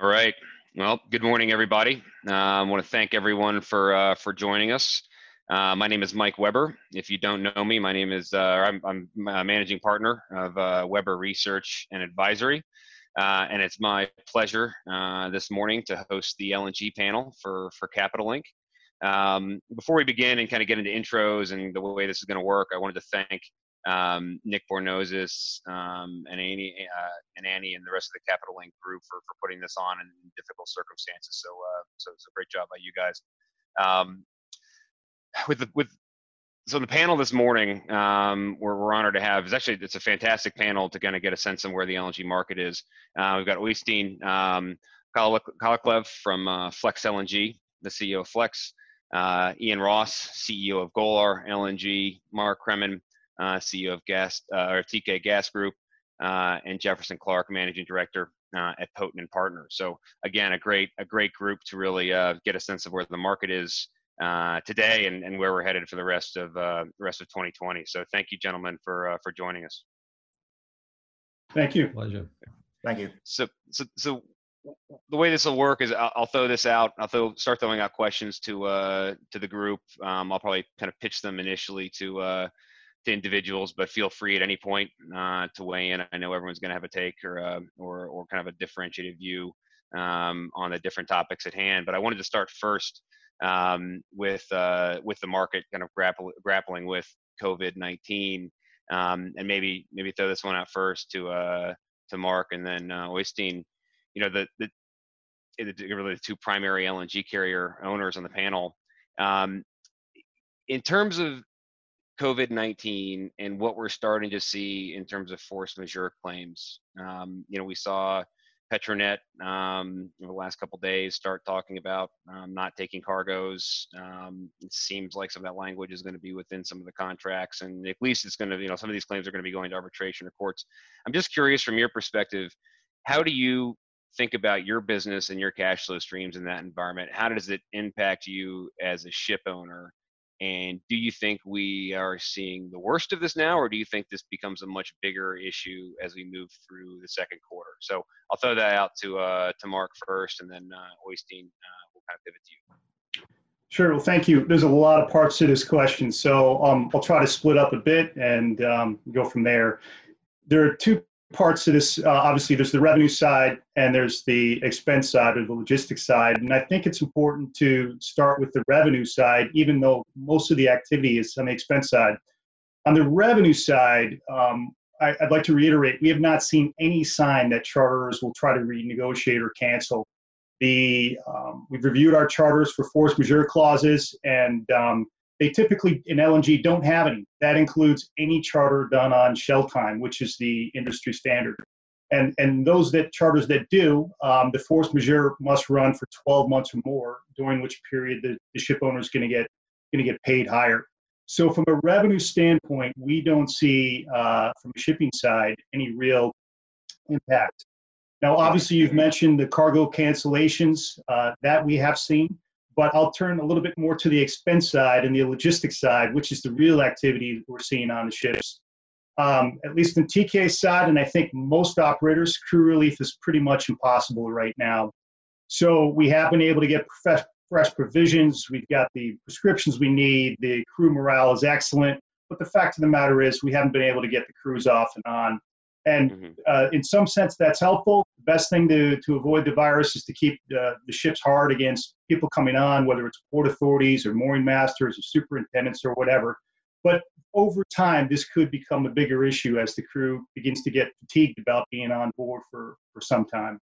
All right. Well, good morning, everybody. Uh, I want to thank everyone for uh, for joining us. Uh, my name is Mike Weber. If you don't know me, my name is uh, I'm, I'm managing partner of uh, Weber Research and Advisory, uh, and it's my pleasure this morning to host the LNG panel for for Capital Link. Um, before we begin and kind of get into intros and the way this is going to work, I wanted to thank um, Nick Bornozis um, and Annie uh, and Annie and the rest of the Capital Link group for, for putting this on in difficult circumstances. So uh, so it's a great job by you guys. Um, with the with so the panel this morning um, we're, we're honored to have is actually it's a fantastic panel to kind of get a sense of where the LNG market is. Uh, we've got Oystein um, Kalleklev from uh, Flex LNG, the CEO of Flex. Uh, Iain Ross, CEO of Golar LNG, Mark Kremin, uh, CEO of Gas uh, or Teekay Gas Group, uh, and Jefferson Clark, Managing Director at Poten and Partners. So again, a great a great group to really get a sense of where the market is today and, and where we're headed for the rest of the rest of 2020. So thank you, gentlemen, for for joining us. Thank you. Pleasure. Thank you. So so so the way this will work is I'll, I'll, throw this out. I'll throw, start throwing out questions to uh, to the group. Um, I'll probably kind of pitch them initially to uh, to individuals, but feel free at any point uh, to weigh in. I know everyone's going to have a take or, uh, or, or kind of a differentiated view um, on the different topics at hand. But I wanted to start first um, with uh, with the market kind of grapple, grappling with COVID nineteen, um, and maybe maybe throw this one out first to uh, to Mark and then uh, Oystein. You know the the really the two primary LNG carrier owners on the panel. Um, in terms of COVID 19 and what we're starting to see in terms of force majeure claims. Um, you know, we saw Petronet um, in the last couple days start talking about um, not taking cargoes. Um, it seems like some of that language is going to be within some of the contracts, and at least it's going to, you know, some of these claims are going to be going to arbitration or courts. I'm just curious from your perspective, how do you think about your business and your cash flow streams in that environment? How does it impact you as a ship owner? And do you think we are seeing the worst of this now, or do you think this becomes a much bigger issue as we move through the second quarter? So I'll throw that out to uh, to Mark first, and then uh, Oystein uh, will kind of pivot to you. Sure. Well, thank you. There's a lot of parts to this question, so um, I'll try to split up a bit and um, go from there. There are two parts to this. Uh, obviously, there's the revenue side and there's the expense side or the logistics side. And I think it's important to start with the revenue side, even though most of the activity is on the expense side. On the revenue side, um, I, would like to reiterate we have not seen any sign that charters will try to renegotiate or cancel. The um, we've reviewed our charters for force majeure clauses, and um, they typically in LNG don't have any. That includes any charter done on Shelltime, which is the industry standard. And, and those that charters that do, um, the force majeure must run for 12 months or more, during which period the, the ship owner is going to get going to get paid higher. So from a revenue standpoint, we don't see uh, from a shipping side any real impact. Now, obviously, you've mentioned the cargo cancellations uh, that we have seen but I'll turn a little bit more to the expense side and the logistics side, which is the real activity we're seeing on the ships. Um, at least in Teekay side, and I think most operators, crew relief is pretty much impossible right now. So we have been able to get fresh provisions. We've got the prescriptions we need. The crew morale is excellent. But the fact of the matter is, we haven't been able to get the crews off and on. And mm-hmm. uh, in some sense, that's helpful. The best thing to, to avoid the virus is to keep the, the ships hard against people coming on, whether it's port authorities or mooring masters or superintendents or whatever. But over time, this could become a bigger issue as the crew begins to get fatigued about being on board for, for some time.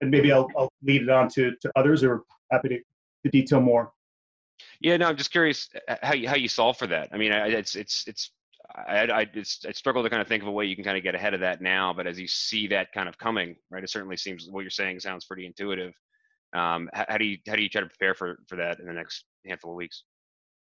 And maybe I'll, I'll lead it on to, to others or happy to, to detail more. Yeah, no, I'm just curious uh, how you how you solve for that. I mean, it's it's it's I, I, I struggle to kind of think of a way you can kind of get ahead of that now. But as you see that kind of coming, right, it certainly seems what you're saying sounds pretty intuitive. Um, how, how, do you how do you try to prepare for for that in the next handful of weeks?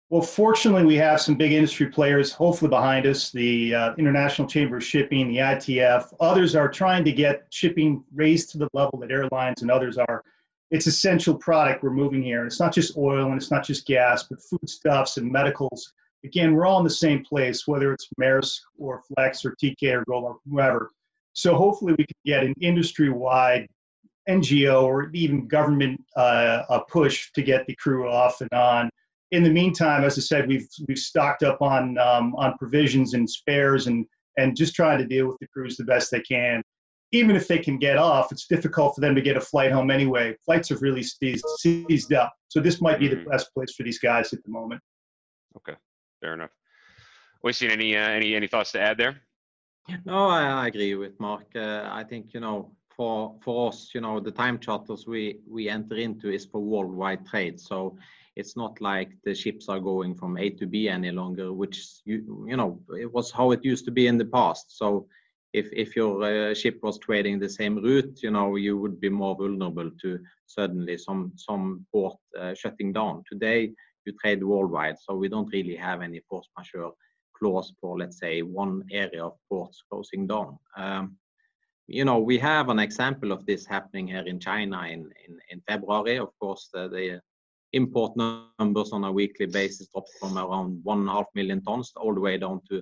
Well, fortunately, we have some big industry players hopefully behind us. The uh, International Chamber of Shipping, the ITF, others are trying to get shipping raised to the level that airlines and others are. It's essential product we're moving here. It's not just oil and it's not just gas, but foodstuffs and medicals again, we're all in the same place, whether it's Maersk or Flex or Teekay or Golar or whoever. So hopefully we can get an industry-wide NGO or even government uh, a push to get the crew off and on. In the meantime, as I said, we've we've stocked up on um, on provisions and spares and and just trying to deal with the crews the best they can. Even if they can get off, it's difficult for them to get a flight home anyway. Flights have really seized, seized up, so this might be the Mhm. best place for these guys at the moment. Okay, fair enough. Wayne, any uh, any any thoughts to add there? No, I I agree with Mark. Uh, I think, you know, for for us, you know, the time charters we we enter into is for worldwide trade. So it's not like the ships are going from A to B any longer, which you you know, it was how it used to be in the past. So if if your uh, ship was trading the same route, you know, you would be more vulnerable to suddenly some some port uh, shutting down. Today, you trade worldwide, so we don't really have any force majeure clause for, let's say, one area of ports closing down. Um, you know, we have an example of this happening here in China in, in, in February. Of course, the, the import numbers on a weekly basis dropped from around one and a half million tons all the way down to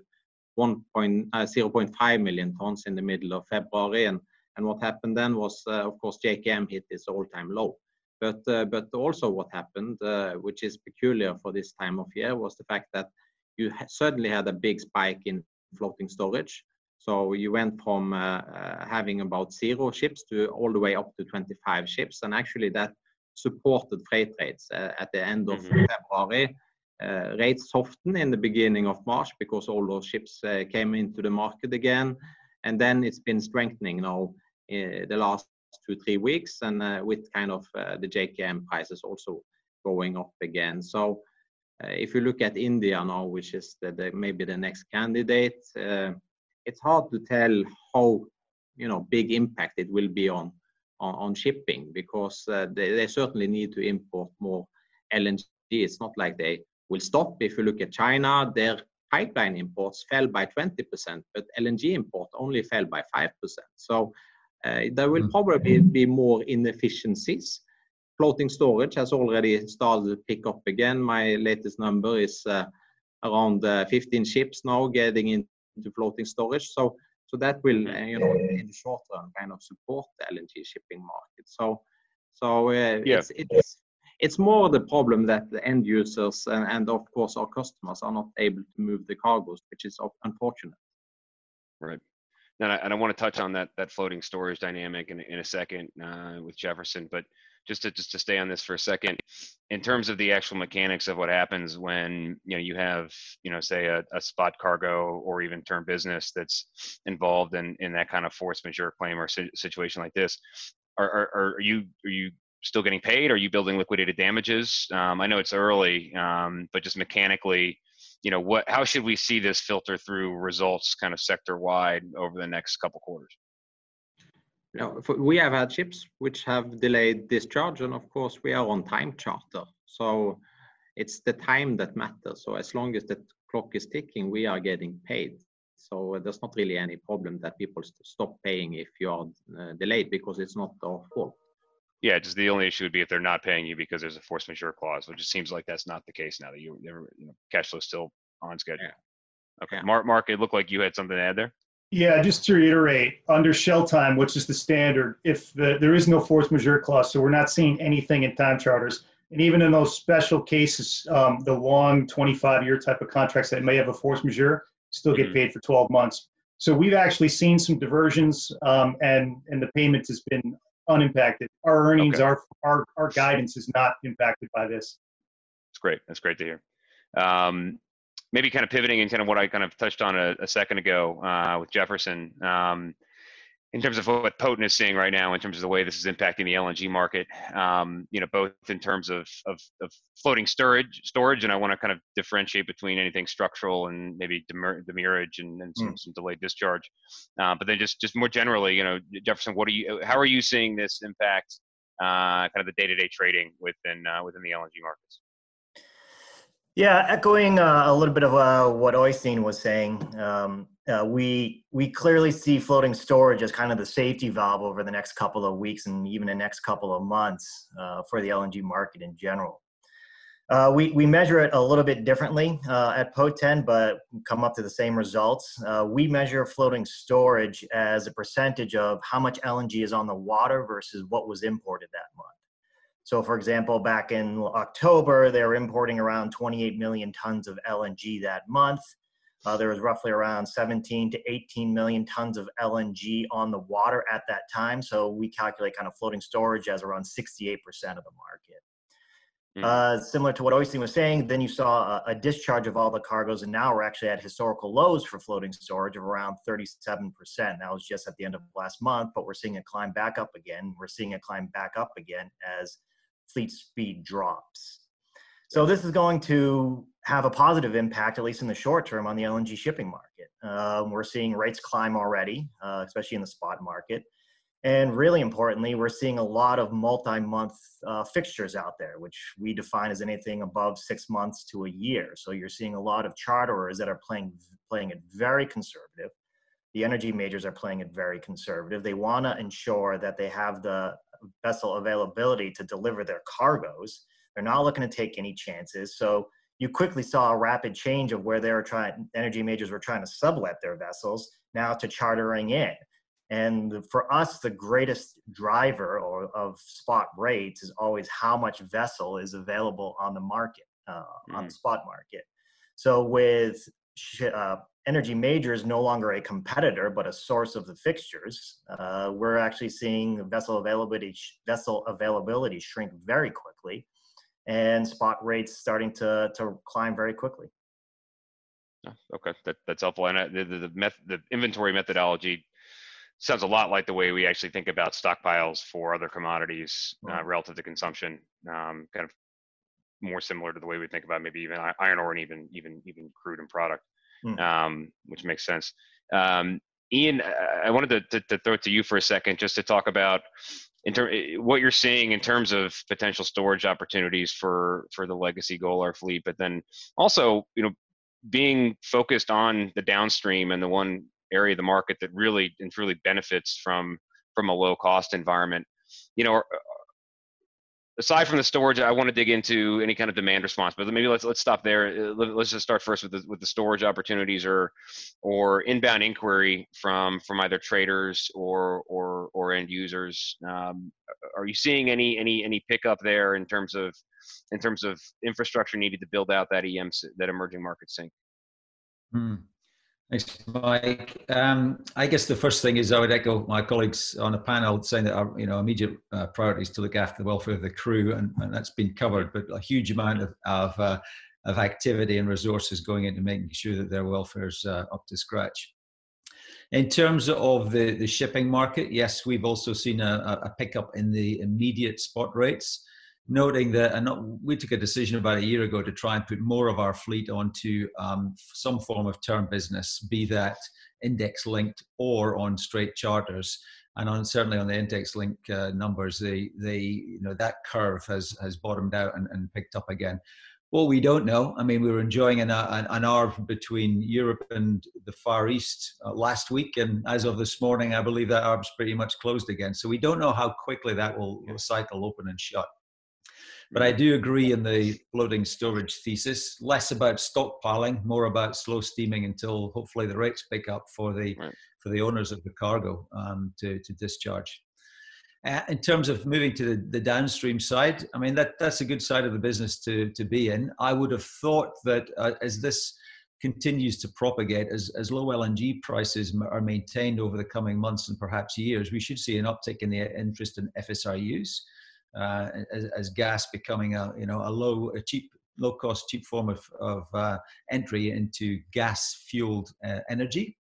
1. Uh, 0.5 million tons in the middle of February. And, and what happened then was, uh, of course, JKM hit its all-time low. But, uh, but also what happened, uh, which is peculiar for this time of year, was the fact that you certainly had a big spike in floating storage. So you went from uh, having about zero ships to all the way up to 25 ships, and actually that supported freight rates uh, at the end of Mhm. February. Uh, rates softened in the beginning of March because all those ships uh, came into the market again, and then it's been strengthening now uh, the last two three weeks, and uh, with kind of uh, the JKM prices also going up again. So uh, if you look at India now, which is the, the, maybe the next candidate, it's hard to tell how you know big impact it will be on on, on shipping because uh, they, they certainly need to import more LNG. It's not like they will stop. If you look at China, their pipeline imports fell by 20%, but LNG import only fell by 5%. So there will Mm. probably be more inefficiencies floating storage has already started to pick up again. My latest number is uh, around uh, 15 ships now getting into floating storage. So, so that will, uh, you know, in the short run, kind of support the LNG shipping market. So, so uh, Yeah. it's it's it's more the problem that the end users and, and of course our customers are not able to move the cargoes, which is unfortunate. Right. And I, and I want to touch on that that floating storage dynamic in, in a second uh, with Jefferson, but just to just to stay on this for a second, in terms of the actual mechanics of what happens when you know you have you know say a, a spot cargo or even term business that's involved in in that kind of force majeure claim or si- situation like this, are, are are you are you still getting paid? Are you building liquidated damages? Um, I know it's early, um, but just mechanically, you know what how should we see this filter through results kind of sector wide over the next couple quarters You know, we have had ships which have delayed discharge, and of course we are on time charter. So it's the time that matters. So as long as the clock is ticking, we are getting paid. So there's not really any problem that people stop paying if you are uh, delayed because it's not our fault. Yeah just the only issue would be if they're not paying you because there's a force majeure clause which it seems like that's not the case now that you, you're, know, cash flow still on schedule Yeah. okay Yeah. mark mark it looked like you had something to add there Yeah, just to reiterate, under Shelltime, which is the standard, if the, there is no force majeure clause, so we're not seeing anything in time charters. And even in those special cases, um, the long 25 year type of contracts that may have a force majeure still get Mhm. paid for 12 months. So we've actually seen some diversions um, and, and the payment has been unimpacted. Our earnings, Okay. our, our, our guidance is not impacted by this. That's great. That's great to hear. Um, maybe kind of pivoting and kind of what I kind of touched on a, a second ago uh, with Jefferson. Um, in terms of what Poten is seeing right now, in terms of the way this is impacting the LNG market, um, you know, both in terms of, of, of floating storage, storage, and I want to kind of differentiate between anything structural and maybe demur- demurrage and, and some, some delayed discharge. Uh, but then just just more generally, you know, Jefferson, what are you? How are you seeing this impact uh, kind of the day-to-day trading within uh, within the LNG markets? Yeah, echoing uh, a little bit of uh, what Oystein was saying, um, uh, we we clearly see floating storage as kind of the safety valve over the next couple of weeks and even the next couple of months uh, for the LNG market in general. Uh, we, we measure it a little bit differently uh, at POTEN, but come up to the same results. Uh, we measure floating storage as a percentage of how much LNG is on the water versus what was imported that month. So, for example, back in October, they were importing around 28 million tons of LNG that month. Uh, there was roughly around 17 to 18 million tons of LNG on the water at that time. So we calculate kind of floating storage as around 68% of the market. Mm. Uh, similar to what Oystein was saying, then you saw a, a, discharge of all the cargoes, and now we're actually at historical lows for floating storage of around 37%. That was just at the end of last month, but we're seeing it climb back up again. We're seeing it climb back up again as fleet speed drops. So this is going to have a positive impact, at least in the short term, on the LNG shipping market. Um, we're seeing rates climb already, uh, especially in the spot market. And really importantly, we're seeing a lot of multi-month uh, fixtures out there, which we define as anything above six months to a year. So you're seeing a lot of charterers that are playing playing it very conservative. The energy majors are playing it very conservative. They want to ensure that they have the vessel availability to deliver their cargoes. They're not looking to take any chances. So you quickly saw a rapid change of where they were trying, energy majors were trying to sublet their vessels now to chartering in. And for us, the greatest driver or, of spot rates is always how much vessel is available on the market, uh, mm-hmm. on the mm-hmm. spot market. So with uh, energy majors no longer a competitor but a source of the fixtures, uh, we're actually seeing vessel availability vessel availability shrink very quickly, and spot rates starting to to climb very quickly. Okay, that, that's helpful. And uh, the the, the, meth, the inventory methodology sounds a lot like the way we actually think about stockpiles for other commodities uh, relative to consumption. Um, kind of more similar to the way we think about maybe even iron ore and even even even crude and product, mm. um, which makes sense. Um, Iain, I wanted to, to, to, throw it to you for a second just to talk about in term, eh, what you're seeing in terms of potential storage opportunities for for the legacy Golar fleet, but then also you know being focused on the downstream and the one area of the market that really and truly benefits from from a low cost environment. You know, aside from the storage, I want to dig into any kind of demand response, but maybe let's let's stop there. Uh, let's just start first with the with the storage opportunities or or inbound inquiry from from either traders or or or end users. Um, are you seeing any any any pickup there in terms of in terms of infrastructure needed to build out that EM that emerging market sink? Hmm. Thanks, Mike. Um, I guess the first thing is I would echo my colleagues on the panel saying that our you know immediate uh, priority is to look after the welfare of the crew, and, and that's been covered. But a huge amount of of, uh, of, activity and resources going into making sure that their welfare is uh, up to scratch. In terms of the, the shipping market, yes, we've also seen a, a pickup in the immediate spot rates noting that and we took a decision about a year ago to try and put more of our fleet onto um, some form of term business, be that index linked or on straight charters. And on certainly on the index link uh, numbers, they they you know that curve has has bottomed out and, and picked up again. Well, we don't know. I mean, we were enjoying an, an, an arb between Europe and the Far East uh, last week, and as of this morning, I believe that arb's pretty much closed again. So we don't know how quickly that will, will cycle open and shut. But I do agree in the floating storage thesis, less about stockpiling, more about slow steaming until hopefully the rates pick up for the right. for the owners of the cargo um, to, to discharge. Uh, in terms of moving to the, the, downstream side, I mean that that's a good side of the business to to be in. I would have thought that uh, as this continues to propagate, as as low LNG prices are maintained over the coming months and perhaps years, we should see an uptick in the interest in FSRUs uh, as, as, gas becoming a you know a low a cheap low cost cheap form of, of uh, entry into gas fueled uh, energy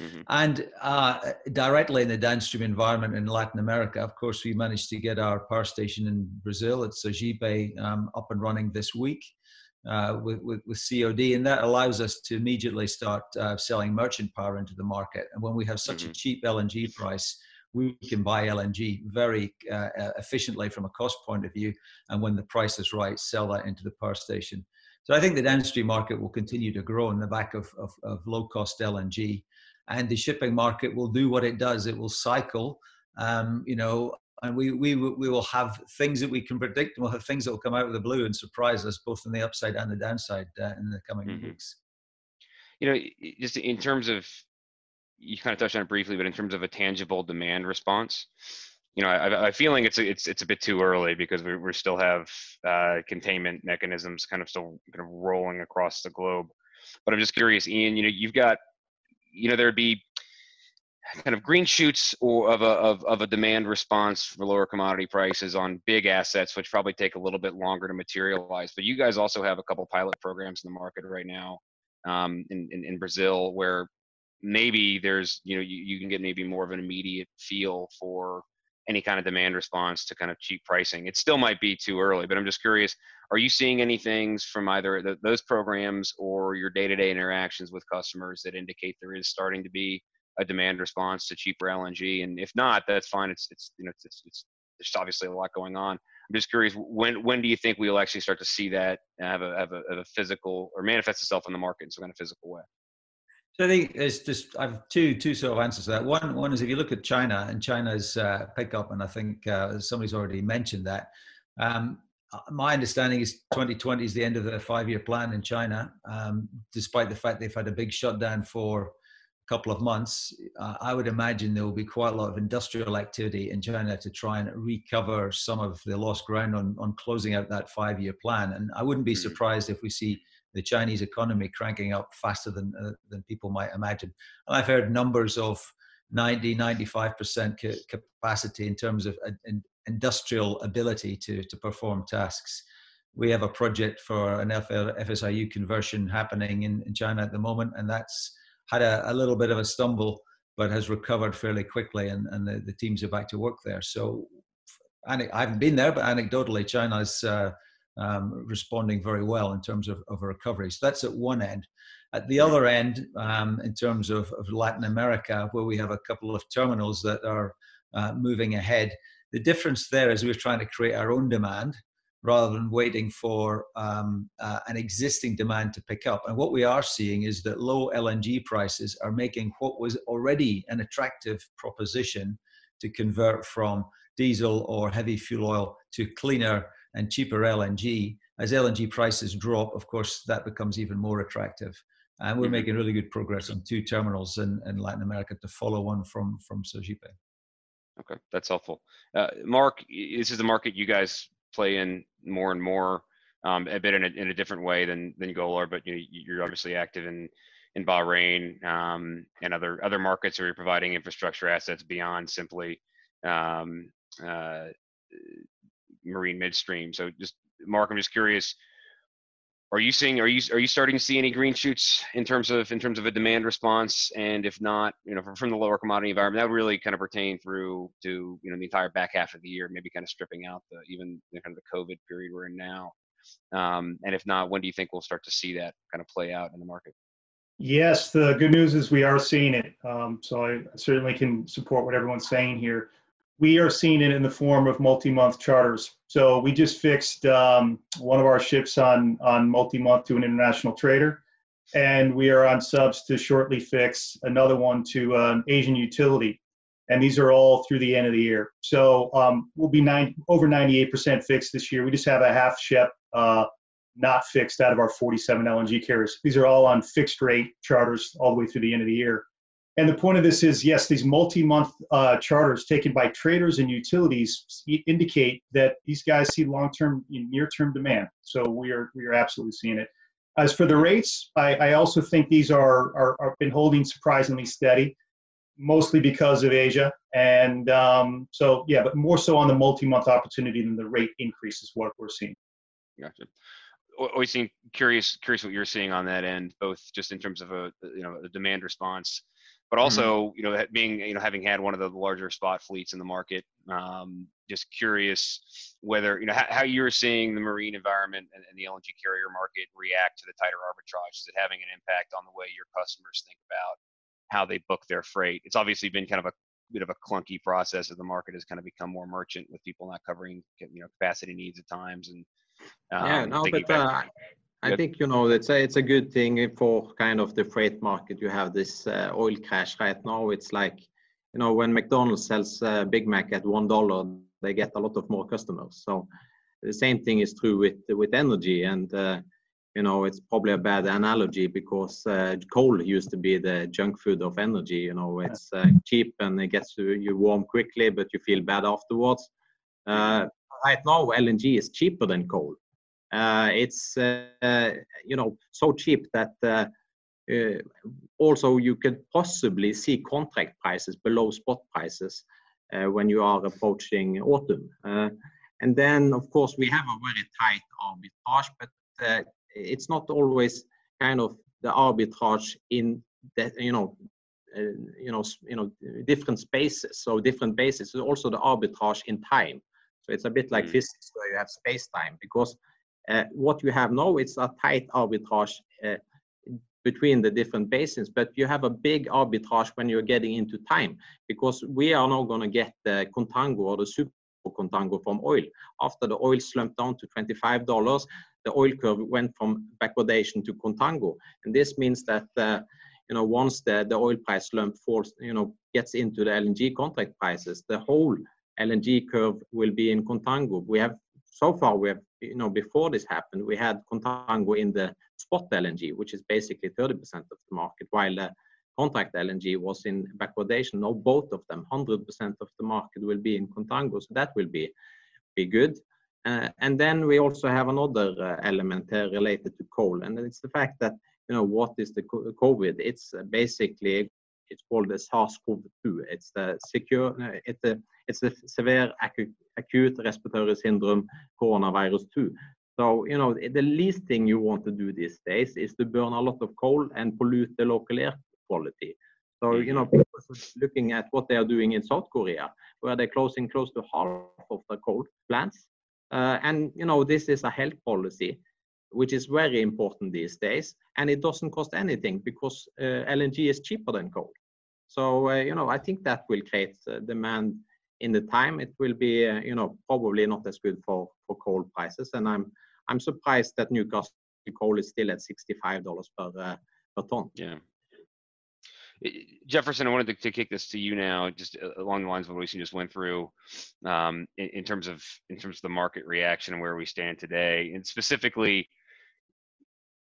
mm-hmm. and uh, directly in the downstream environment in Latin America of course we managed to get our power station in Brazil at Sergipe um, up and running this week uh, with, with, with, COD, and that allows us to immediately start uh, selling merchant power into the market. And when we have such mm-hmm. a cheap LNG price, we can buy LNG very uh, uh, efficiently from a cost point of view. And when the price is right, sell that into the power station. So I think the downstream market will continue to grow in the back of, of, of low cost LNG. And the shipping market will do what it does. It will cycle, um, you know, and we we we will have things that we can predict, and we'll have things that will come out of the blue and surprise us both on the upside and the downside uh, in the coming mm-hmm. weeks. You know, just in terms of you kind of touched on it briefly, but in terms of a tangible demand response, you know, I, I feeling it's a, it's it's a bit too early because we we still have uh, containment mechanisms kind of still kind of rolling across the globe. But I'm just curious, Iain. You know, you've got, you know, there'd be kind of green shoots or of a of, of a demand response for lower commodity prices on big assets, which probably take a little bit longer to materialize. But you guys also have a couple pilot programs in the market right now um, in, in, in Brazil where maybe there's you know you, you can get maybe more of an immediate feel for any kind of demand response to kind of cheap pricing. It still might be too early, but I'm just curious, are you seeing any things from either the, those programs or your day-to-day interactions with customers that indicate there is starting to be a demand response to cheaper LNG? And if not, that's fine. It's it's you know it's it's, it's there's obviously a lot going on. I'm just curious when when do you think we'll actually start to see that have a have a, have a physical or manifest itself in the market in some kind of physical way? So I think it's just I have two two sort of answers to that. One one is if you look at China and China's uh, pickup, and I think uh, somebody's already mentioned that. Um, my understanding is 2020 is the end of the five-year plan in China, um, despite the fact they've had a big shutdown for a couple of months, uh, I would imagine there will be quite a lot of industrial activity in China to try and recover some of the lost ground on, on closing out that five year plan. And I wouldn't be mm. surprised if we see the Chinese economy cranking up faster than, uh, than people might imagine. And I've heard numbers of 90, 95% ca- capacity in terms of uh, in industrial ability to, to perform tasks. We have a project for an FSRU conversion happening in, in China at the moment, and that's had a, a little bit of a stumble, but has recovered fairly quickly, and, and the, the teams are back to work there. So I haven't been there, but anecdotally, China's uh, um, responding very well in terms of, of recovery. So that's at one end. At the other end, um, in terms of, of, Latin America, where we have a couple of terminals that are uh, moving ahead, the difference there is we're trying to create our own demand rather than waiting for um, uh, an existing demand to pick up. And what we are seeing is that low LNG prices are making what was already an attractive proposition to convert from diesel or heavy fuel oil to cleaner and cheaper LNG. As LNG prices drop, of course, that becomes even more attractive. And we're mm-hmm. making really good progress on two terminals in, in Latin America to follow one from, from Sergipe. Okay, that's helpful. Uh, Mark, this is the market you guys play in more and more, um, a bit in a, in a different way than than Golar, but you, you're obviously active in in Bahrain um, and other other markets where you're providing infrastructure assets beyond simply um, uh, marine midstream. So just Mark, I'm just curious are you seeing are you are you starting to see any green shoots in terms of in terms of a demand response? And if not you know from, from the lower commodity environment that would really kind of pertain through to you know the entire back half of the year maybe kind of stripping out the even the, kind of the covid period we're in now. Um, and if not when do you think we'll start to see that kind of play out in the market? Yes the good news is we are seeing it. Um, so i certainly can support what everyone's saying here we are seeing it in the form of multi-month charters. So we just fixed um, one of our ships on on multi-month to an international trader, and we are on subs to shortly fix another one to an Asian utility, and these are all through the end of the year. So um, we'll be nine, over 98% fixed this year. We just have a half ship uh, not fixed out of our 47 LNG carriers. These are all on fixed rate charters all the way through the end of the year. And the point of this is yes, these multi month uh, charters taken by traders and utilities indicate that these guys see long term, near term demand. So we are, we are absolutely seeing it. As for the rates, I, I also think these are, are, are been holding surprisingly steady, mostly because of Asia. And um, so, yeah, but more so on the multi month opportunity than the rate increase is what we're seeing. Gotcha Oystein curious curious what you're seeing on that end both just in terms of a you know a demand response but mm-hmm. also mm-hmm. you know being you know having had one of the larger spot fleets in the market um, just curious whether you know how, how, you're seeing the marine environment and, and, the LNG carrier market react to the tighter arbitrage is it having an impact on the way your customers think about how they book their freight it's obviously been kind of a bit of a clunky process as the market has kind of become more merchant with people not covering you know capacity needs at times and um, yeah no but uh, I think you know it's a it's a good thing for kind of the freight market. You have this uh, oil crash right now. It's like you know, when McDonald's sells uh, Big Mac at one dollar, they get a lot of more customers. So the same thing is true with with energy, and uh, you know, it's probably a bad analogy because uh, coal used to be the junk food of energy. You know, it's uh, cheap and it gets you warm quickly, but you feel bad afterwards. Uh, right now, LNG is cheaper than coal. Uh, it's you know so cheap that uh, also, you could possibly see contract prices below spot prices uh, when you are approaching autumn. Uh, and then, of course, we have a very tight arbitrage, but it's not always kind of the arbitrage in that you know uh, you know you know different spaces so different bases also the arbitrage in time so it's a bit like mm. physics where you have space time because uh, what you have now it's a tight arbitrage uh, between the different basins, but you have a big arbitrage when you're getting into time because we are now going to get the contango or the super contango from oil. After the oil slumped down to $25, the oil curve went from backwardation to contango. And this means that uh, you know once the, the oil price slump falls, you know, gets into the LNG contract prices, the whole LNG curve will be in contango. We have so far we have you know, before this happened, we had contango in the spot LNG, which is basically 30% of the market, while the contract LNG was in backwardation. Now both of them, 100% of the market will be in contango, so that will be be good. Uh, and then we also have another uh, element related to coal, and it's the fact that you know what is the COVID? It's uh, basically it's called the SARS-CoV-2. It's the secure. It's a it's the severe acute, acute respiratory syndrome coronavirus 2. So, you know, the least thing you want to do these days is to burn a lot of coal and pollute the local air quality. So, you know, people looking at what they are doing in South Korea, where they're closing close to half of the coal plants. Uh, and, you know, this is a health policy, which is very important these days. And it doesn't cost anything because uh, LNG is cheaper than coal. So, uh, you know, I think that will create uh, demand in the time it will be you know probably not as good for for coal prices and i'm i'm surprised that newcastle coal is still at 65 dollars per per ton yeah Jefferson, I wanted to, to, kick this to you now, just along the lines of what we just went through, um, in, in, terms of in terms of the market reaction and where we stand today, and specifically,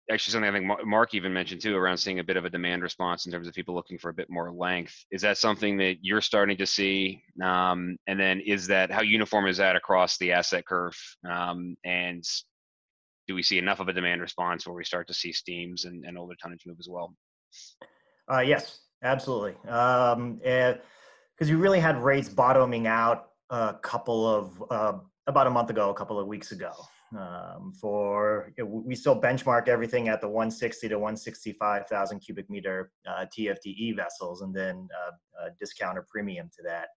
actually something I think Mark even mentioned too around seeing a bit of a demand response in terms of people looking for a bit more length. Is that something that you're starting to see? Um, and then is that how uniform is that across the asset curve? Um, and do we see enough of a demand response where we start to see steams and, and older tonnage move as well? Uh, yes, absolutely. Um, because you really had rates bottoming out a couple of uh, about a month ago, a couple of weeks ago um, for we still benchmark everything at the 160 to 165,000 cubic meter uh, TFDE vessels, and then uh, discount or premium to that.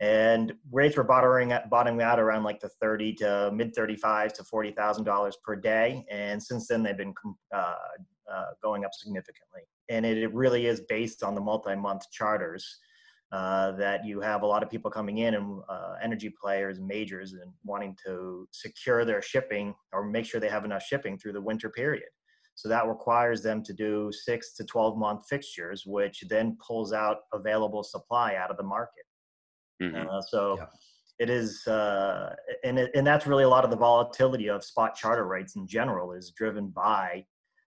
And rates were bottoming bottoming out around like the 30 to mid 35 to 40 thousand dollars per day, and since then they've been uh, uh, going up significantly. And it, it really is based on the multi-month charters uh, that you have a lot of people coming in and uh, energy players and majors and wanting to secure their shipping or make sure they have enough shipping through the winter period. So that requires them to do six to 12 month fixtures, which then pulls out available supply out of the market. Mm-hmm. Uh, so yeah. it is, uh, and, it, and that's really a lot of the volatility of spot charter rates in general is driven by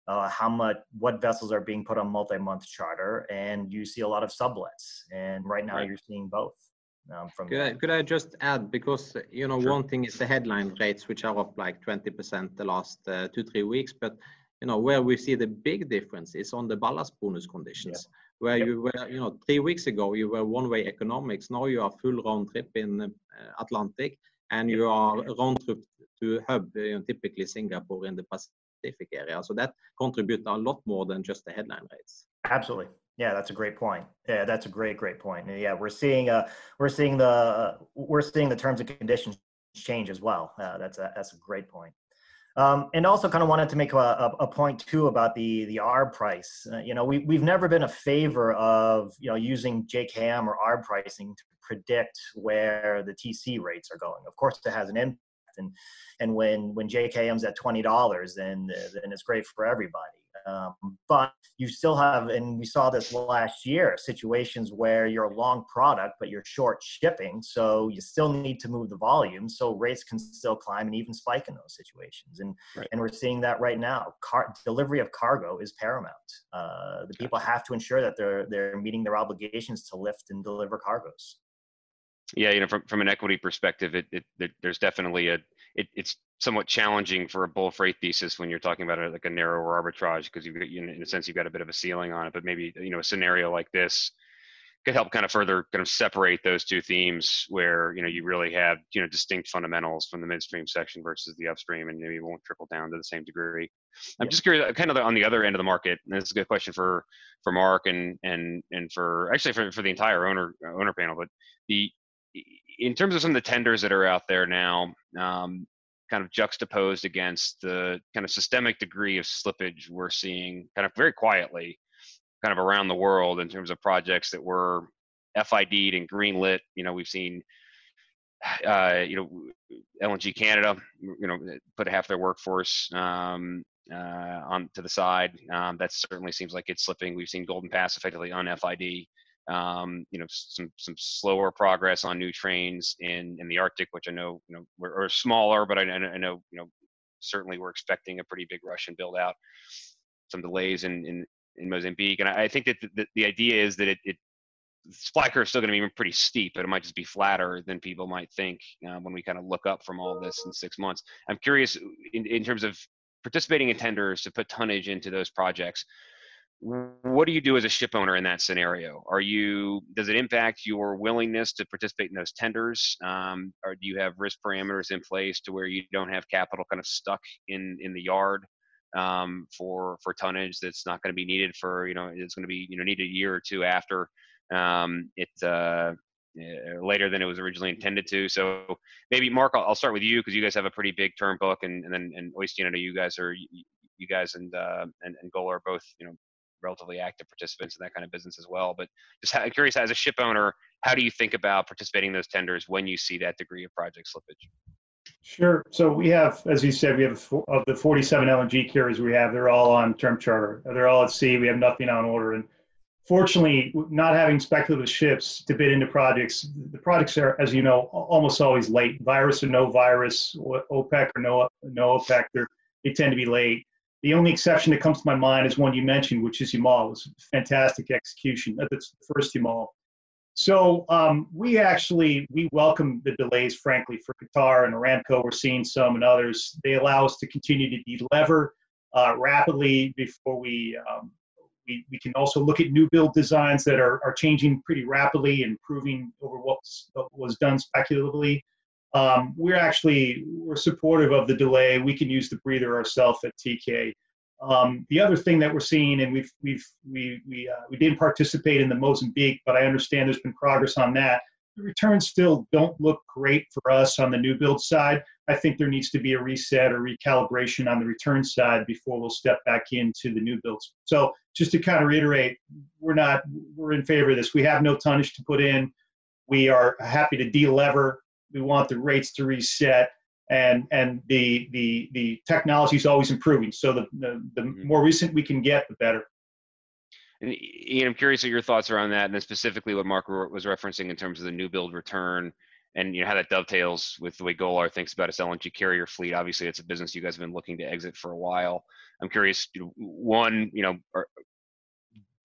uh, how much what vessels are being put on multi-month charter and you see a lot of sublets and right now right. you're seeing both um, from could I, could I just add because you know sure. one thing is the headline rates which are up like 20% the last uh, two three weeks but you know where we see the big difference is on the ballast bonus conditions yeah. where yep. you were you know three weeks ago you were one way economics now you are full round trip in uh, atlantic and you are round trip to hub you know, typically singapore in the pacific Pacific area. So that contributes a lot more than just the headline rates. Absolutely. Yeah, that's a great point. Yeah, that's a great, great point. And yeah, we're seeing uh, we're seeing the uh, we're seeing the terms and conditions change as well. Uh, that's a that's a great point. Um, and also, kind of wanted to make a, a, point too about the the ARB price. Uh, you know, we we've never been a favor of you know using JKM or ARB pricing to predict where the TC rates are going. Of course, it has an impact and and when when JKM's at twenty dollars, then then it's great for everybody. Um, but you still have, and we saw this last year, situations where you're a long product, but you're short shipping. So you still need to move the volume. So rates can still climb and even spike in those situations. And, right. and we're seeing that right now. Car- delivery of cargo is paramount. Uh, the people have to ensure that they're, they're meeting their obligations to lift and deliver cargoes. Yeah, you know, from, from an equity perspective, it, it, it there's definitely a it, it's somewhat challenging for a bull freight thesis when you're talking about a, like a narrower arbitrage because you've you know, in a sense you've got a bit of a ceiling on it. But maybe you know a scenario like this could help kind of further kind of separate those two themes where you know you really have you know distinct fundamentals from the midstream section versus the upstream and maybe it won't trickle down to the same degree i'm yeah. just curious kind of on the other end of the market and this is a good question for for mark and and and for actually for, for the entire owner owner panel but the in terms of some of the tenders that are out there now, um, kind of juxtaposed against the kind of systemic degree of slippage we're seeing kind of very quietly kind of around the world in terms of projects that were FID'd and greenlit. You know, we've seen, uh, you know, LNG Canada, you know, put half their workforce um, uh, on to the side. Um, that certainly seems like it's slipping. We've seen Golden Pass effectively on FID um, you know, some some slower progress on new trains in in the Arctic, which I know you know are smaller, but I, I know you know certainly we're expecting a pretty big Russian build out. Some delays in in, in Mozambique, and I, I think that the, the idea is that it, it supply curve is still going to be pretty steep, but it might just be flatter than people might think uh, when we kind of look up from all this in six months. I'm curious in, in terms of participating in tenders to put tonnage into those projects what do you do as a ship owner in that scenario? Are you does it impact your willingness to participate in those tenders, um, or do you have risk parameters in place to where you don't have capital kind of stuck in in the yard um, for for tonnage that's not going to be needed for you know it's going to be you know needed a year or two after um, it uh, eh, later than it was originally intended to. So maybe Mark, I'll, I'll start with you because you guys have a pretty big term book, and and then and Oystein, I know you guys are you guys and uh, and, and Golar are both you know relatively active participants in that kind of business as well. But just curious, as a ship owner, how do you think about participating in those tenders when you see that degree of project slippage? Sure. So we have, as you said, we have of the 47 LNG carriers we have, they're all on term charter. They're all at sea. We have nothing on order. And fortunately, not having speculative ships to bid into projects, the projects are, as you know, almost always late. Virus or no virus, OPEC or no no OPEC, they tend to be late. The only exception that comes to my mind is one you mentioned, which is Yamal. It was fantastic execution. That's the first Yamal. So um, we actually we welcome the delays, frankly, for Qatar and Aramco. We're seeing some and others. They allow us to continue to delever uh, rapidly before we, um, we we can also look at new build designs that are, are changing pretty rapidly and improving over what was, what was done speculatively. Um, we're actually we're supportive of the delay. We can use the breather ourselves at Teekay. Um, the other thing that we're seeing, and we've we've we we uh, we didn't participate in the Mozambique, but I understand there's been progress on that. The returns still don't look great for us on the new build side. I think there needs to be a reset or recalibration on the return side before we'll step back into the new builds. So just to kind of reiterate, we're not we're in favor of this. We have no tonnage to put in. We are happy to delever we want the rates to reset and and the the the technology is always improving so the the, the mm-hmm. more recent we can get the better and Iain, I'm curious what your thoughts are on that, and then specifically what Mark was referencing in terms of the new build return, and you know how that dovetails with the way Golar thinks about its LNG carrier fleet. Obviously, it's a business you guys have been looking to exit for a while. I'm curious, one, you know, are,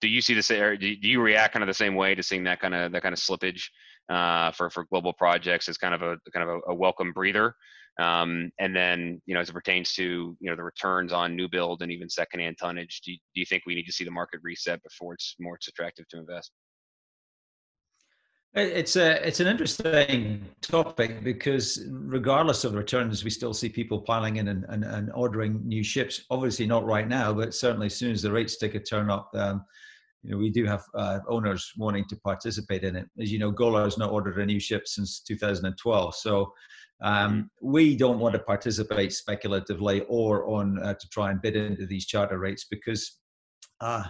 do you see this? Or do you react kind of the same way to seeing that kind of that kind of slippage uh, for for global projects as kind of a kind of a, a welcome breather. Um, and then, you know, as it pertains to you know the returns on new build and even secondhand tonnage, do you, do you think we need to see the market reset before it's more it's attractive to invest? It's a it's an interesting topic because regardless of returns, we still see people piling in and, and, and ordering new ships. Obviously, not right now, but certainly as soon as the rates take a turn up, um, you know, we do have uh, owners wanting to participate in it. As you know, Golar has not ordered a new ship since 2012, so um, we don't want to participate speculatively or on uh, to try and bid into these charter rates because, uh,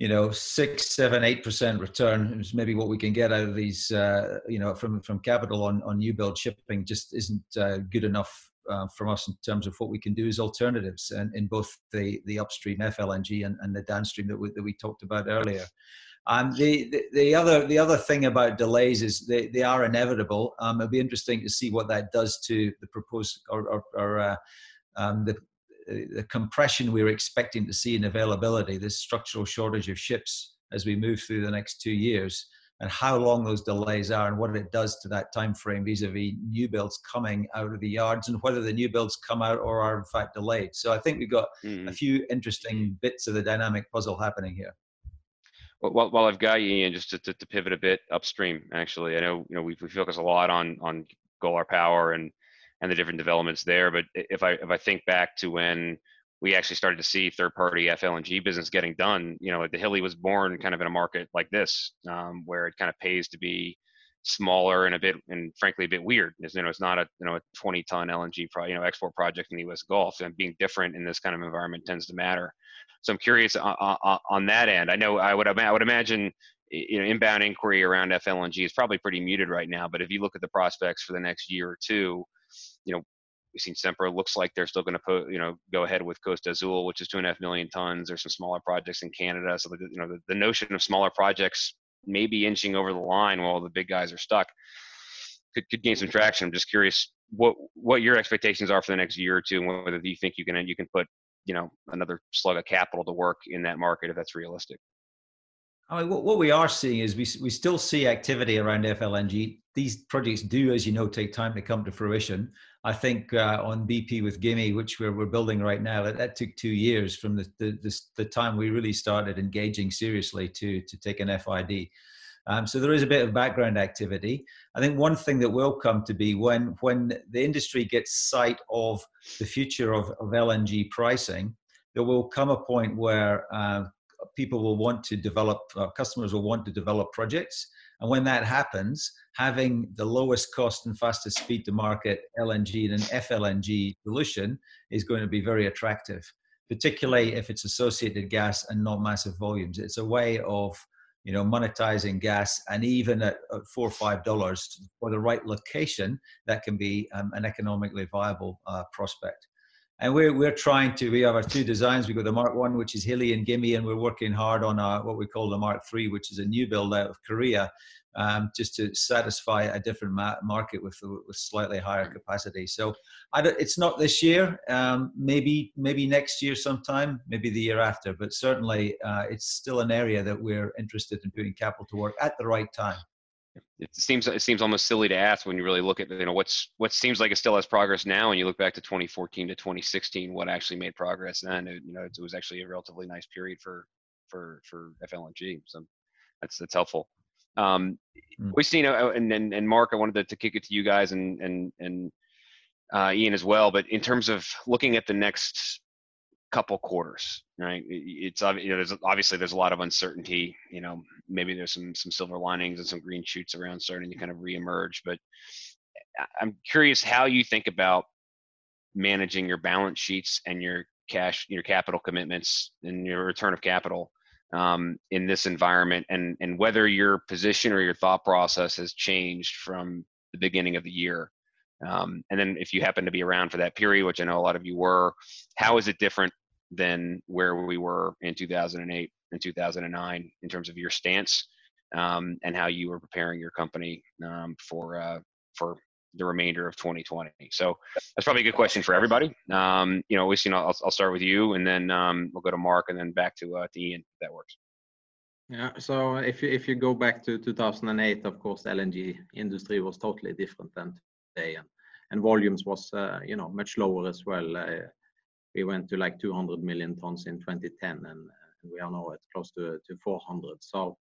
you know, six, seven, eight percent return is maybe what we can get out of these, uh, you know, from from capital on on new build shipping just isn't uh, good enough uh, from us in terms of what we can do as alternatives and in both the, the upstream FLNG and, and the downstream that we, that we talked about earlier. Um, the, the, the, other the other thing about delays is they, they are inevitable. Um, it'll be interesting to see what that does to the proposed or, or, or uh, um, the, the compression we're expecting to see in availability, this structural shortage of ships as we move through the next two years, and how long those delays are and what it does to that time frame vis-a-vis new builds coming out of the yards and whether the new builds come out or are in fact delayed. So I think we've got mm. a few interesting bits of the dynamic puzzle happening here. Well, while I've got you, Iain, just to, to, to, pivot a bit upstream, actually, I know you know we we focus a lot on on Golar Power and and the different developments there. But if I if I think back to when we actually started to see third-party FLNG business getting done, you know, the Hilli was born kind of in a market like this, um, where it kind of pays to be smaller and a bit and frankly a bit weird. It's, you know, it's not a you know a 20-ton LNG pro, you know export project in the U.S. Gulf, and being different in this kind of environment tends to matter. So I'm curious on, on, on that end. I know I would I would imagine you know inbound inquiry around FLNG is probably pretty muted right now. But if you look at the prospects for the next year or two, you know we've seen Sempra looks like they're still going to put you know go ahead with Costa Azul, which is two and a half million tons. There's some smaller projects in Canada, so the, you know the, the notion of smaller projects maybe inching over the line while the big guys are stuck could, could gain some traction. I'm just curious what what your expectations are for the next year or two, and whether you think you can you can put you know another slug of capital to work in that market if that's realistic. I mean, what, what we are seeing is we, we still see activity around FLNG. These projects do, as you know, take time to come to fruition. I think uh, on BP with Gimi, which we're, we're building right now, that, that took two years from the, the, the, the time we really started engaging seriously to, to take an FID. Um, so there is a bit of background activity. I think one thing that will come to be when when the industry gets sight of the future of, of LNG pricing, there will come a point where uh, people will want to develop, uh, customers will want to develop projects. And when that happens, having the lowest cost and fastest speed to market LNG and an FLNG solution is going to be very attractive, particularly if it's associated gas and not massive volumes. It's a way of you know, monetizing gas, and even at, at four or five dollars for the right location, that can be um, an economically viable uh, prospect. And we're we're trying to. We have our two designs. We got the Mark One, which is Hilli and Gimi, and we're working hard on our, what we call the Mark Three, which is a new build out of Korea, um, just to satisfy a different ma- market with, with slightly higher capacity. So it's not this year, um, maybe maybe next year sometime, maybe the year after, but certainly uh, it's still an area that we're interested in putting capital to work at the right time. It seems it seems almost silly to ask when you really look at you know what's what seems like it still has progress now, and you look back to 2014 to 2016, what actually made progress then. It, you know, it was actually a relatively nice period for for for FLNG. So that's that's helpful. Um, mm. We've seen, uh, and, and, and Mark, I wanted to, to, kick it to you guys and and and uh, Iain as well. But in terms of looking at the next couple quarters, right? It's you know, there's obviously there's a lot of uncertainty. You know, maybe there's some some silver linings and some green shoots around starting to kind of reemerge. But I'm curious how you think about managing your balance sheets and your cash, your capital commitments, and your return of capital um, in this environment and, and whether your position or your thought process has changed from the beginning of the year. Um, and then if you happen to be around for that period, which I know a lot of you were, how is it different than where we were in 2008 and 2009 in terms of your stance um, and how you were preparing your company um, for uh, for the remainder of 2020. So that's probably a good question for everybody. Um, you know, at least, you know, I'll, I'll start with you and then um, we'll go to Mark and then back to, uh, to Iain, if that works. Yeah, so if you, if you go back to 2008, of course, LNG industry was totally different than today and, and volumes was, uh, you know, much lower as well. We went to like 200 million tons in 2010 and, we are now at close to, to 400. So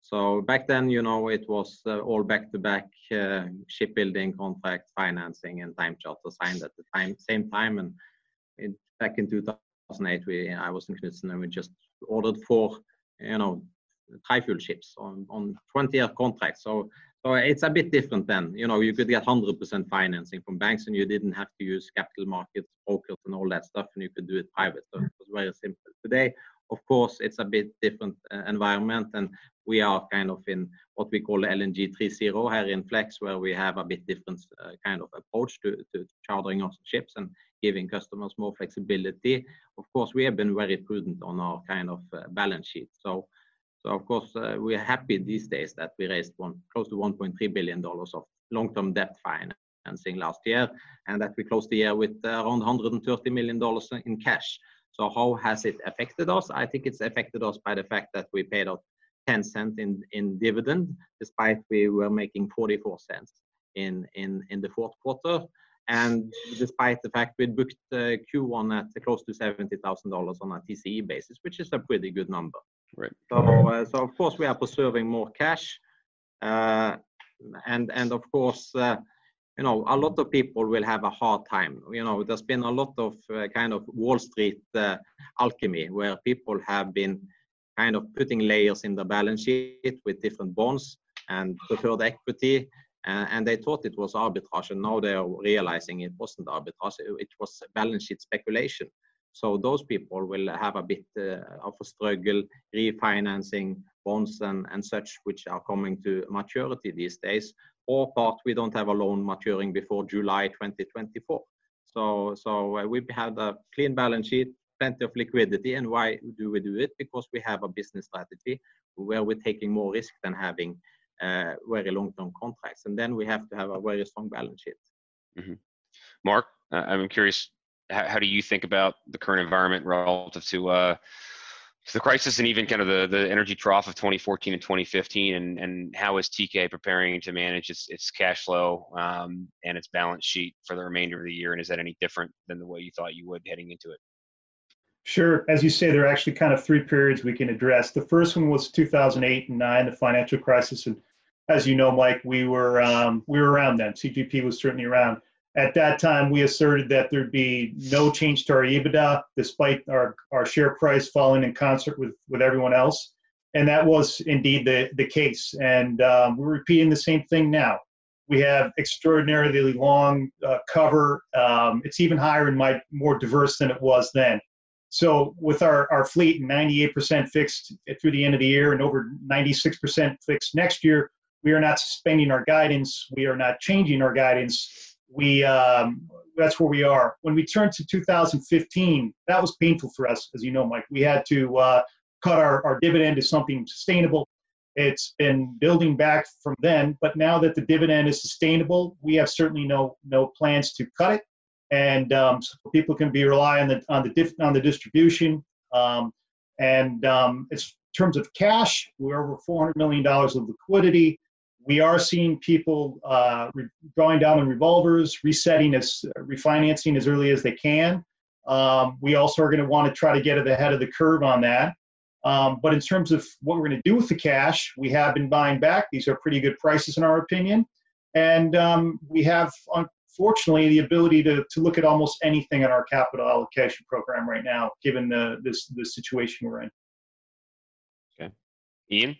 so back then, you know, it was uh, all back-to-back uh, shipbuilding contract financing and time charter signed at the time, same time. And in, back in 2008, we I was in Knutsen and we just ordered four, you know, tri-fuel ships on on 20-year contracts. So so it's a bit different then. You know, you could get 100% financing from banks, and you didn't have to use capital markets, brokers, and all that stuff, and you could do it private. So it was very simple. Today, of course, it's a bit different uh, environment, and we are kind of in what we call LNG 3.0 here in Flex, where we have a bit different uh, kind of approach to, to chartering of ships and giving customers more flexibility. Of course, we have been very prudent on our kind of uh, balance sheet. So, so of course, uh, we are happy these days that we raised close to 1.3 billion dollars of long-term debt financing last year, and that we closed the year with around 130 million dollars in cash. So how has it affected us? I think it's affected us by the fact that we paid out 10 cents in, in dividend, despite we were making 44 cents in, in, in the fourth quarter. And despite the fact we booked uh, Q1 at close to $70,000 on a TCE basis, which is a pretty good number. Right. So, uh, so of course we are preserving more cash. Uh, and, and of course, uh, you know, a lot of people will have a hard time. You know, there's been a lot of kind of Wall Street alchemy where people have been kind of putting layers in the balance sheet with different bonds and preferred equity. Uh, and they thought it was arbitrage, and now they are realizing it wasn't arbitrage, it was balance sheet speculation. So those people will have a bit uh, of a struggle refinancing bonds and, and such, which are coming to maturity these days. Or part, we don't have a loan maturing before July 2024. So, so uh, we have a clean balance sheet, plenty of liquidity. And why do we do it? Because we have a business strategy where we're taking more risk than having uh, very long-term contracts. And then we have to have a very strong balance sheet. Mm-hmm. Mark, I'm curious, how, how, do you think about the current environment relative to uh, to the crisis and even kind of the, the energy trough of 2014 and 2015 and, and how is Teekay preparing to manage its, its cash flow um, and its balance sheet for the remainder of the year? And is that any different than the way you thought you would heading into it? Sure. As you say, there are actually kind of three periods we can address. The first one was 2008 and 9, the financial crisis. And as you know, Mike, we were, um, we were around then. TGP was certainly around. At that time, we asserted that there'd be no change to our EBITDA, despite our, our share price falling in concert with, with everyone else. And that was indeed the, the case. And um, we're repeating the same thing now. We have extraordinarily long uh, cover. Um, it's even higher and my, more diverse than it was then. So with our, our fleet 98% fixed through the end of the year and over 96% fixed next year, we are not suspending our guidance. We are not changing our guidance we um, that's where we are. When we turned to 2015, that was painful for us, as you know, Mike. We had to uh, cut our, our dividend to something sustainable. It's been building back from then, but now that the dividend is sustainable, we have certainly no no plans to cut it, and um, so people can be rely on the on the diff, on the distribution. Um, and um, in terms of cash, we're over 400 million dollars of liquidity we are seeing people uh, re- drawing down on revolvers, resetting as refinancing as early as they can. Um, we also are going to want to try to get ahead of the curve on that. Um, but in terms of what we're going to do with the cash, we have been buying back. These are pretty good prices in our opinion, and um, we have unfortunately the ability to, to look at almost anything in our capital allocation program right now, given the this the situation we're in. Okay, Iain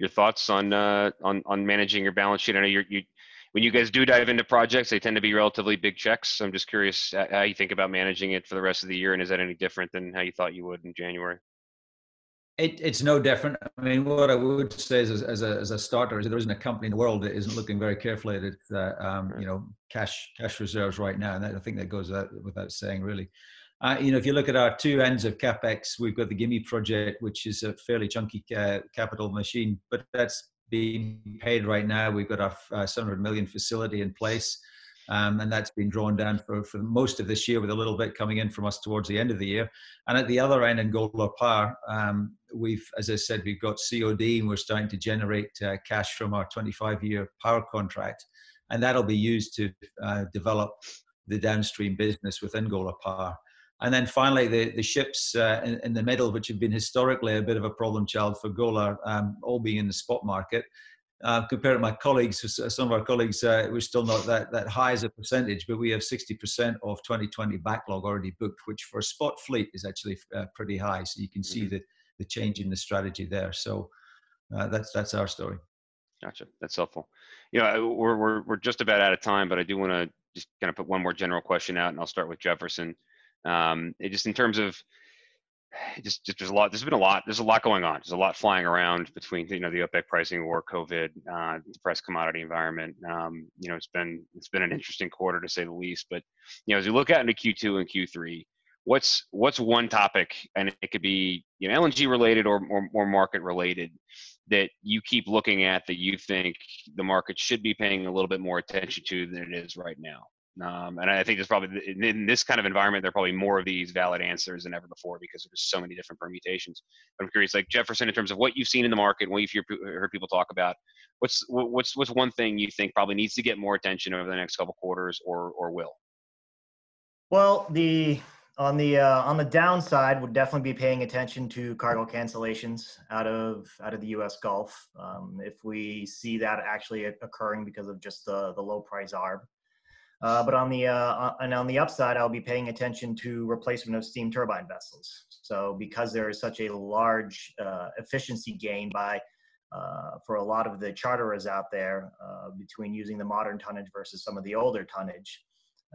your thoughts on uh, on on managing your balance sheet. I know you're, you when you guys do dive into projects, they tend to be relatively big checks. So I'm just curious how you think about managing it for the rest of the year, and is that any different than how you thought you would in January? It, it's no different. I mean, what I would say is, as, a, as a starter, is there isn't a company in the world that isn't looking very carefully at its, uh, um, you know, cash cash reserves right now, and that, I think that goes without, without saying, really. Uh, you know, if you look at our two ends of capex, we've got the Gimi project, which is a fairly chunky uh, capital machine, but that's being paid right now. We've got our uh, 700 million facility in place, um, and that's been drawn down for, for most of this year, with a little bit coming in from us towards the end of the year. And at the other end, in Golar Power, um, we've, as I said, we've got COD, and we're starting to generate uh, cash from our 25-year power contract, and that'll be used to uh, develop the downstream business within Golar Power. And then finally, the, the ships uh, in, in, the middle, which have been historically a bit of a problem child for Golar, um, all being in the spot market. Uh, compared to my colleagues, some of our colleagues, uh, we're still not that, that high as a percentage, but we have 60% of 2020 backlog already booked, which for a spot fleet is actually uh, pretty high. So you can see mm-hmm. the, the change in the strategy there. So uh, that's, that's our story. Gotcha. That's helpful. You know, we're, we're, we're just about out of time, but I do want to just kind of put one more general question out, and I'll start with Jefferson. Um, it just in terms of just, just there's a lot. There's been a lot. There's a lot going on. There's a lot flying around between you know the OPEC pricing war, COVID, uh, depressed commodity environment. Um, you know, it's been it's been an interesting quarter to say the least. But you know, as we look out into Q2 and Q3, what's what's one topic, and it could be you know LNG related or or, or market related that you keep looking at that you think the market should be paying a little bit more attention to than it is right now. Um, and I think there's probably in this kind of environment, there are probably more of these valid answers than ever before because there's so many different permutations. But I'm curious, like Jefferson, in terms of what you've seen in the market, what you've heard people talk about, what's what's what's one thing you think probably needs to get more attention over the next couple quarters, or or will? Well, the on the uh, on the downside, would definitely be paying attention to cargo cancellations out of out of the U.S. Gulf. Um, if we see that actually occurring because of just the the low price arb. Uh, but on the uh, uh, and on the upside, I'll be paying attention to replacement of steam turbine vessels. So because there is such a large uh, efficiency gain by uh, for a lot of the charterers out there uh, between using the modern tonnage versus some of the older tonnage,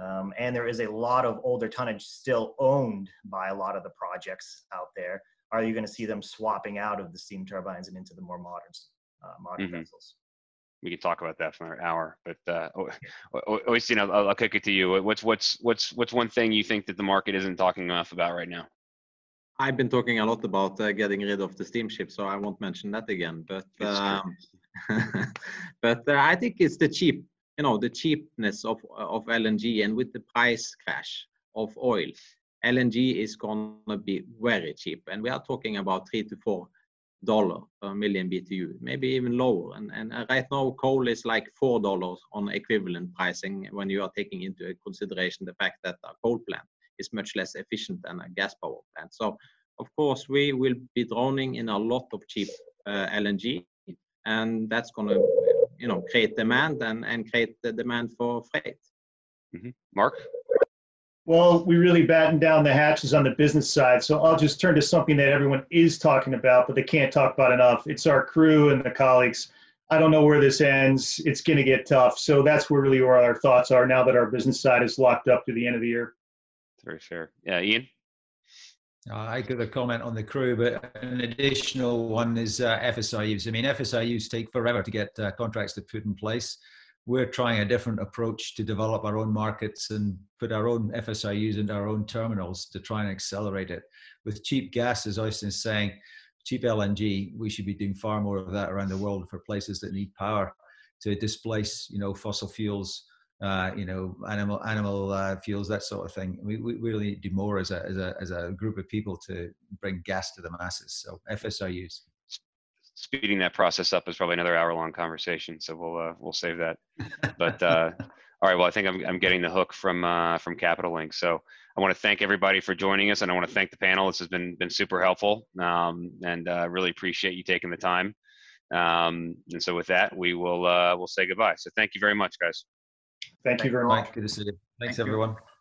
um, and there is a lot of older tonnage still owned by a lot of the projects out there. Are you going to see them swapping out of the steam turbines and into the more modern modern mm-hmm. vessels? We could talk about that for an hour. But uh, always, you know, I'll, I'll kick it to you. What's what's what's what's one thing you think that the market isn't talking enough about right now? I've been talking a lot about uh, getting rid of the steamship, so I won't mention that again. But um, but uh, I think it's the cheap, you know, the cheapness of of LNG, and with the price crash of oil, LNG is going to be very cheap, and we are talking about three to four dollar per million BTU, maybe even lower. And, and uh, right now, coal is like four dollars on equivalent pricing when you are taking into consideration the fact that a coal plant is much less efficient than a gas power plant. So, of course, we will be drowning in a lot of cheap uh, LNG, and that's going to, you know, create demand and and create the demand for freight. Mm-hmm. Mark. Well, we really batten down the hatches on the business side. So I'll just turn to something that everyone is talking about, but they can't talk about enough. It's our crew and the colleagues. I don't know where this ends. It's going to get tough. So that's where really where our thoughts are now that our business side is locked up to the end of the year. Very fair. Yeah, Iain? Uh, I could a comment on the crew, but an additional one is uh, FSRUs. I mean, FSRUs take forever to get uh, contracts to put in place we're trying a different approach to develop our own markets and put our own FSRUs into our own terminals to try and accelerate it. With cheap gas, as Øystein's saying, cheap LNG, we should be doing far more of that around the world for places that need power to displace, you know, fossil fuels, uh, you know, animal animal uh, fuels, that sort of thing. We, we really need to do more as a, as a as a group of people to bring gas to the masses. So FSRUs speeding that process up is probably another hour long conversation. So we'll uh, we'll save that. But uh, all right, well, I think I'm I'm getting the hook from uh, from Capital Link. So I want to thank everybody for joining us, and I want to thank the panel. This has been been super helpful, um, and uh, really appreciate you taking the time. Um, and so with that, we will uh, we'll say goodbye. So thank you very much, guys. Thank you very much. Good to see you. Thanks, Thank everyone. You.